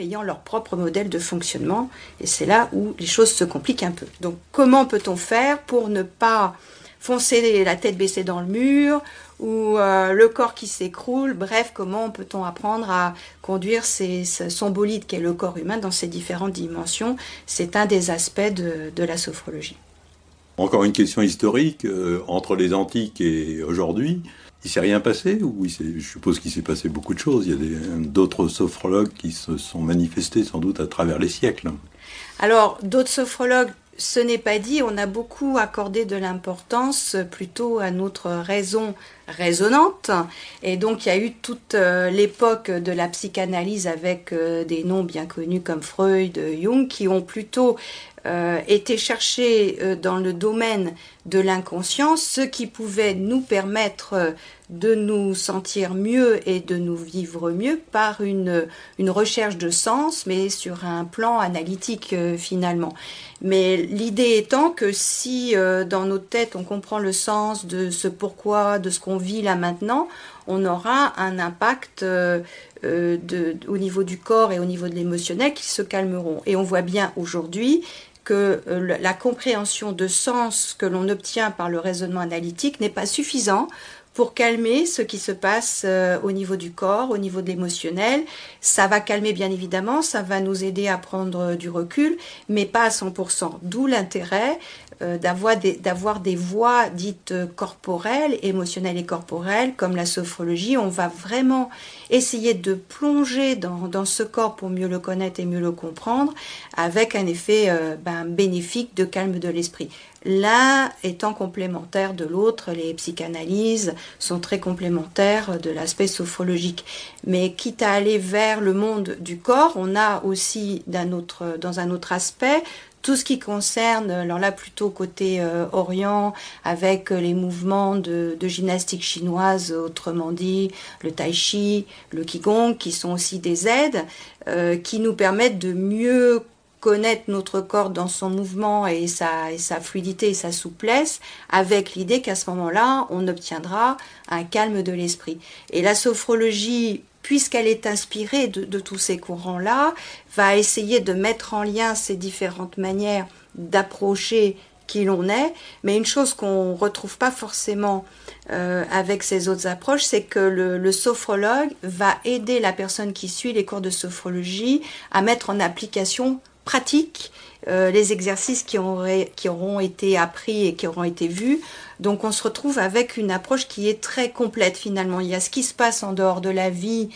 ayant leur propre modèle de fonctionnement. Et c'est là où les choses se compliquent un peu. Donc comment peut-on faire pour ne pas foncer la tête baissée dans le mur ou euh, le corps qui s'écroule? Bref, comment peut-on apprendre à conduire son bolide qui est le corps humain dans ses différentes dimensions? C'est un des aspects de, la sophrologie. Encore une question historique, euh, entre les antiques et aujourd'hui, il s'est rien passé ou je suppose qu'il s'est passé beaucoup de choses. Il y a d'autres sophrologues qui se sont manifestés sans doute à travers les siècles. Alors, d'autres sophrologues ce n'est pas dit, on a beaucoup accordé de l'importance plutôt à notre raison résonante. Et donc il y a eu toute euh, l'époque de la psychanalyse avec euh, des noms bien connus comme Freud, Jung, qui ont plutôt euh, été cherchés dans le domaine de l'inconscient, ce qui pouvait nous permettre de nous sentir mieux et de nous vivre mieux par une, une recherche de sens, mais sur un plan analytique finalement. Mais l'idée étant que si euh, dans notre tête on comprend le sens de ce pourquoi, de ce qu'on vit là maintenant, on aura un impact euh, euh, au niveau du corps et au niveau de l'émotionnel qui se calmeront. Et on voit bien aujourd'hui que la compréhension de sens que l'on obtient par le raisonnement analytique n'est pas suffisant pour calmer ce qui se passe euh, au niveau du corps, au niveau de l'émotionnel. Ça va calmer bien évidemment, ça va nous aider à prendre du recul, mais pas à 100%. D'où l'intérêt euh, d'avoir des, voies dites corporelles, émotionnelles et corporelles, comme la sophrologie. On va vraiment essayer de plonger dans, ce corps pour mieux le connaître et mieux le comprendre, avec un effet euh, ben, bénéfique de calme de l'esprit. L'un étant complémentaire de l'autre, les psychanalyses sont très complémentaires de l'aspect sophrologique. Mais quitte à aller vers le monde du corps, on a aussi autre, dans un autre aspect tout ce qui concerne, alors là plutôt côté euh, Orient, avec les mouvements de, gymnastique chinoise, autrement dit le tai chi, le qigong, qui sont aussi des aides, euh, qui nous permettent de mieux connaître notre corps dans son mouvement et sa, fluidité et sa souplesse, avec l'idée qu'à ce moment-là, on obtiendra un calme de l'esprit. Et la sophrologie, puisqu'elle est inspirée de, tous ces courants-là, va essayer de mettre en lien ces différentes manières d'approcher qui l'on est, mais une chose qu'on retrouve pas forcément euh, avec ces autres approches, c'est que le, sophrologue va aider la personne qui suit les cours de sophrologie à mettre en application pratique euh, les exercices qui, auront été appris et qui auront été vus. Donc on se retrouve avec une approche qui est très complète finalement. Il y a ce qui se passe en dehors de la vie,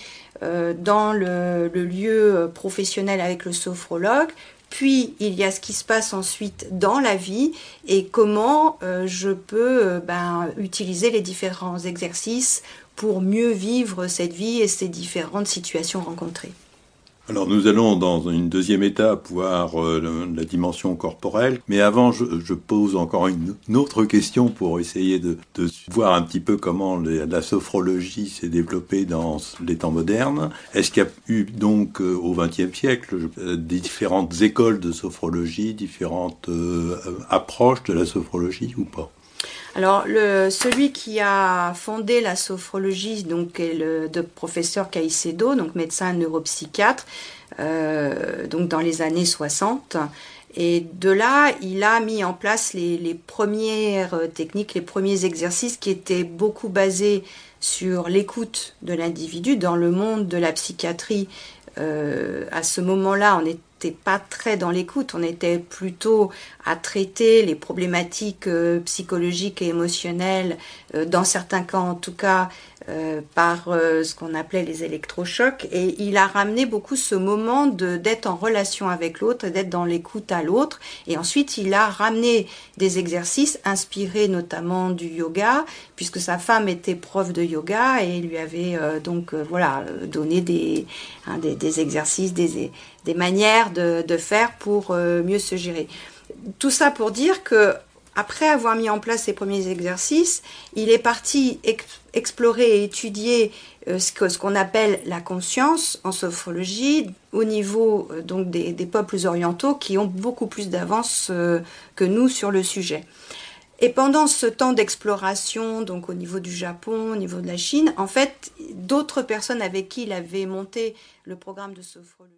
euh, dans le, lieu professionnel avec le sophrologue, puis il y a ce qui se passe ensuite dans la vie et comment euh, je peux ben, utiliser les différents exercices pour mieux vivre cette vie et ces différentes situations rencontrées. Alors nous allons dans une deuxième étape voir euh, la dimension corporelle, mais avant je, pose encore une, autre question pour essayer de, voir un petit peu comment la sophrologie s'est développée dans les temps modernes. Est-ce qu'il y a eu donc euh, au XXe siècle euh, différentes écoles de sophrologie, différentes approches de la sophrologie ou pas? Alors, celui qui a fondé la sophrologie, donc, est le professeur Caicedo, donc médecin neuropsychiatre, euh, donc dans les années 60. Et de là, il a mis en place les, premières techniques, les premiers exercices qui étaient beaucoup basés sur l'écoute de l'individu. Dans le monde de la psychiatrie, euh, à ce moment-là, on est pas très dans l'écoute, on était plutôt à traiter les problématiques euh, psychologiques et émotionnelles, euh, dans certains cas en tout cas, euh, par ce qu'on appelait les électrochocs. Et il a ramené beaucoup ce moment d'être en relation avec l'autre, d'être dans l'écoute à l'autre. Et ensuite, il a ramené des exercices inspirés notamment du yoga, puisque sa femme était prof de yoga et lui avait donc voilà donné des, des, des exercices, des, des manières de, faire pour euh, mieux se gérer. Tout ça pour dire que après avoir mis en place ces premiers exercices, il est parti explorer et étudier euh, ce qu'on appelle la conscience en sophrologie au niveau euh, donc des, des, peuples orientaux qui ont beaucoup plus d'avance que nous sur le sujet. Et pendant ce temps d'exploration, donc au niveau du Japon, au niveau de la Chine, en fait, d'autres personnes avec qui il avait monté le programme de sophrologie